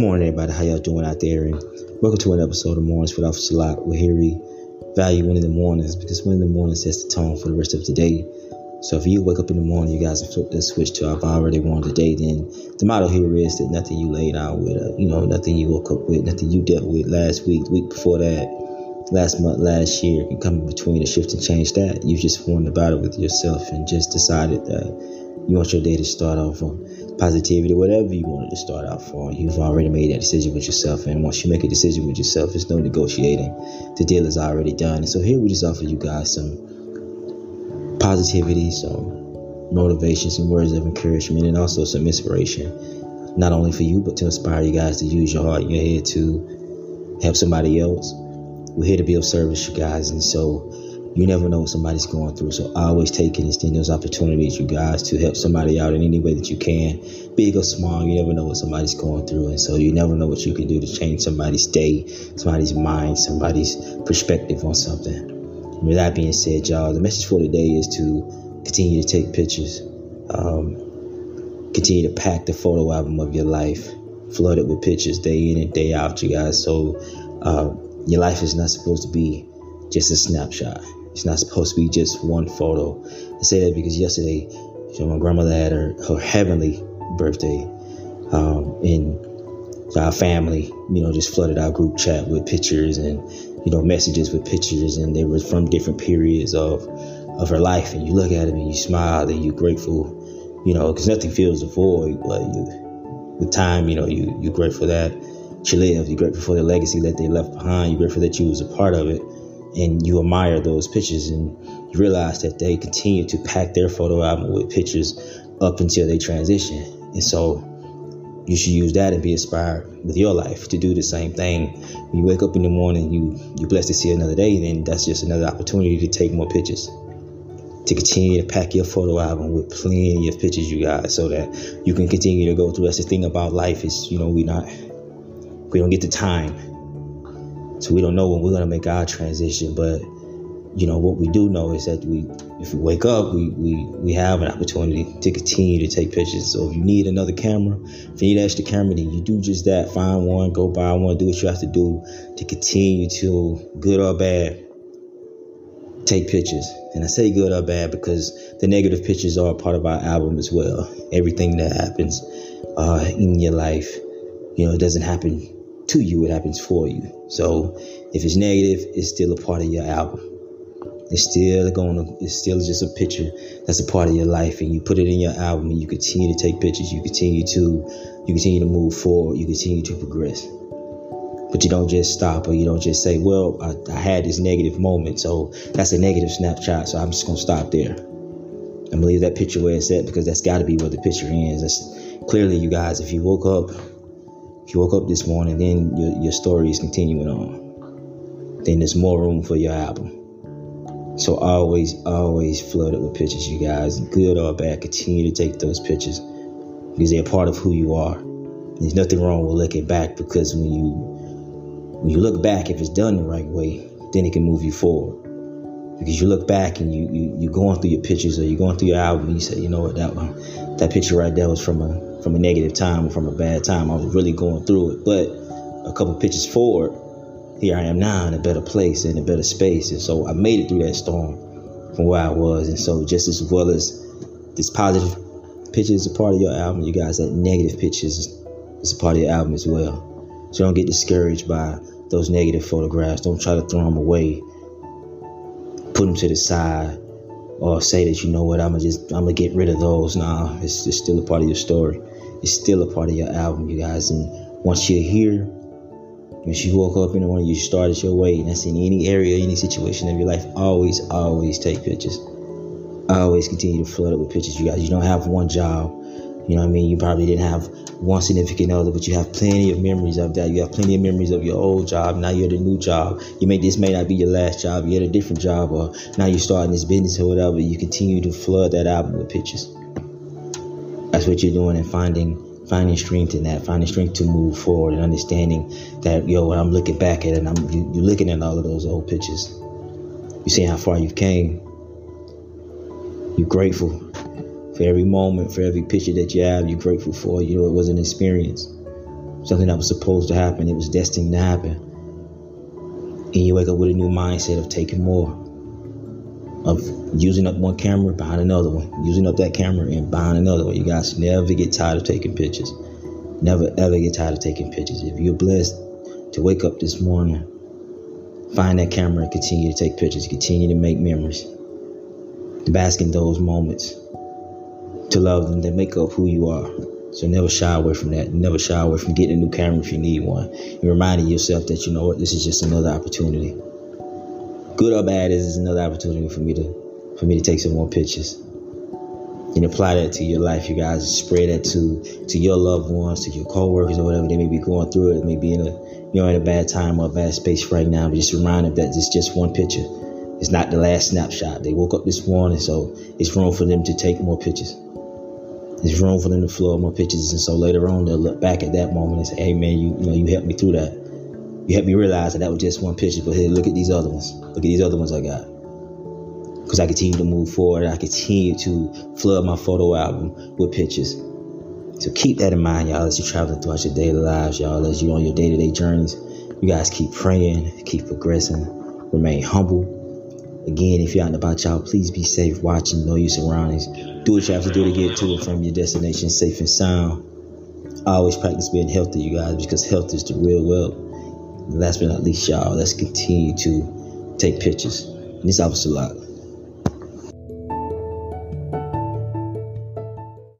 Good morning, everybody. How y'all doing out there? And welcome to an episode of Mornings with Officer Locke. We're here we value winning the mornings because one winning the morning sets the tone for the rest of the day. So if you wake up in the morning, you guys flip the switch to I've already won the day, then the motto here is that nothing you laid out with, uh, you know, nothing you woke up with, nothing you dealt with last week, week before that, last month, last year can come in between a shift and change that. You just formed about it with yourself and just decided that you want your day to start off on positivity, whatever you wanted to start out for. You've already made that decision with yourself. And once you make a decision with yourself, there's no negotiating. The deal is already done. And so here we just offer you guys some positivity, some motivation, some words of encouragement, and also some inspiration. Not only for you, but to inspire you guys to use your heart and your head to help somebody else. We're here to be of service, you guys. And so you never know what somebody's going through. So always take and extend those opportunities, you guys, to help somebody out in any way that you can, big or small. You never know what somebody's going through. And so you never know what you can do to change somebody's day, somebody's mind, somebody's perspective on something. With that being said, y'all, the message for today is to continue to take pictures. Um, continue to pack the photo album of your life, flood it with pictures day in and day out, you guys. So uh, your life is not supposed to be just a snapshot. It's not supposed to be just one photo. I say that because yesterday, know, my grandmother had her, her heavenly birthday, um, and our family, you know, just flooded our group chat with pictures and you know messages with pictures, and they were from different periods of of her life. And you look at them and you smile and you're grateful, you know, because nothing fills the void, but you, with time, you know, you you're grateful that she lived. You're grateful for the legacy that they left behind. You're grateful that you was a part of it and you admire those pictures and you realize that they continue to pack their photo album with pictures up until they transition. And so you should use that and be inspired with your life to do the same thing. When you wake up in the morning, you you're blessed to see another day, then that's just another opportunity to take more pictures. To continue to pack your photo album with plenty of pictures, you guys, so that you can continue to go through. That's the thing about life is, you know, we not we don't get the time so we don't know when we're gonna make our transition, but you know what we do know is that we, if we wake up, we we we have an opportunity to continue to take pictures. So if you need another camera, if you need an extra camera, then you do just that. Find one, go buy one, do what you have to do to continue to, good or bad, take pictures. And I say good or bad because the negative pictures are part of our album as well. Everything that happens uh, in your life, you know, it doesn't happen to you, it happens for you. So if it's negative, it's still a part of your album. It's still going to, it's still just a picture that's a part of your life, and you put it in your album, and you continue to take pictures. You continue to, you continue to move forward. You continue to progress. But you don't just stop, or you don't just say, "Well, I, I had this negative moment, so that's a negative snapshot, so I'm just gonna stop there." and leave that picture where it's at because that's got to be where the picture ends. That's clearly, you guys. If you woke up you woke up this morning, then your, your story is continuing on. Then there's more room for your album. So always, always flood it with pictures, you guys. Good or bad, continue to take those pictures because they're part of who you are. There's nothing wrong with looking back because when you when you look back, if it's done the right way, then it can move you forward. Because you look back and you you you're going through your pictures or you're going through your album and you say, you know what, that one, that picture right there was from a from a negative time or from a bad time. I was really going through it. But a couple pitches forward, here I am now in a better place, in a better space. And so I made it through that storm from where I was. And so just as well as this positive pitches is a part of your album, you guys, that negative pitches is a part of your album as well. So don't get discouraged by those negative photographs. Don't try to throw them away. Put them to the side or say that you know what I'm gonna just I'm gonna get rid of those. Nah, it's, it's still a part of your story. It's still a part of your album, you guys. And once you're here, once you woke up in the morning, you started your way, and that's in any area, any situation of your life. Always, always take pictures. Always continue to flood it with pictures, you guys. You don't have one job. You know what I mean? You probably didn't have one significant other, but you have plenty of memories of that. You have plenty of memories of your old job. Now you're at a new job. You may this may not be your last job. You're at a different job, or now you're starting this business or whatever. You continue to flood that album with pictures. That's what you're doing and finding finding strength in that, finding strength to move forward and understanding that yo, when I'm looking back at it, and I'm you, you're looking at all of those old pictures. you see how far you've came. You're grateful for every moment, for every picture that you have, you're grateful for. You know, it was an experience. something that was supposed to happen. It was destined to happen. And you wake up with a new mindset of taking more, of using up one camera behind another one, using up that camera and behind another one. You guys never get tired of taking pictures. Never ever get tired of taking pictures. If you're blessed to wake up this morning, find that camera and continue to take pictures, continue to make memories, to bask in those moments, to love them, to make up who you are. So never shy away from that. Never shy away from getting a new camera if you need one. And reminding yourself that you know what, this is just another opportunity. Good or bad, is another opportunity for me to for me to take some more pictures. And apply that to your life, you guys. Spread that to to your loved ones, to your coworkers or whatever they may be going through it. May be in a you know in a bad time or a bad space right now. But just remind them that it's just one picture. It's not the last snapshot. They woke up this morning, so it's room for them to take more pictures. There's room for them to flow more pictures, and so later on they'll look back at that moment and say, "Hey, man, you you know you helped me through that. You helped me realize that that was just one picture, but hey, look at these other ones. Look at these other ones I got." Because I continue to move forward, I continue to flood my photo album with pictures. So keep that in mind, y'all, as you're traveling throughout your daily lives, y'all, as you're on your day-to-day journeys. You guys keep praying, keep progressing, remain humble. Again, if you're out and about, y'all, please be safe, watching, know your surroundings. Do what you have to do to get to and from your destination safe and sound. always practice being healthy, you guys, because health is the real wealth. Last but not least, y'all, let's continue to take pictures. And this a lot.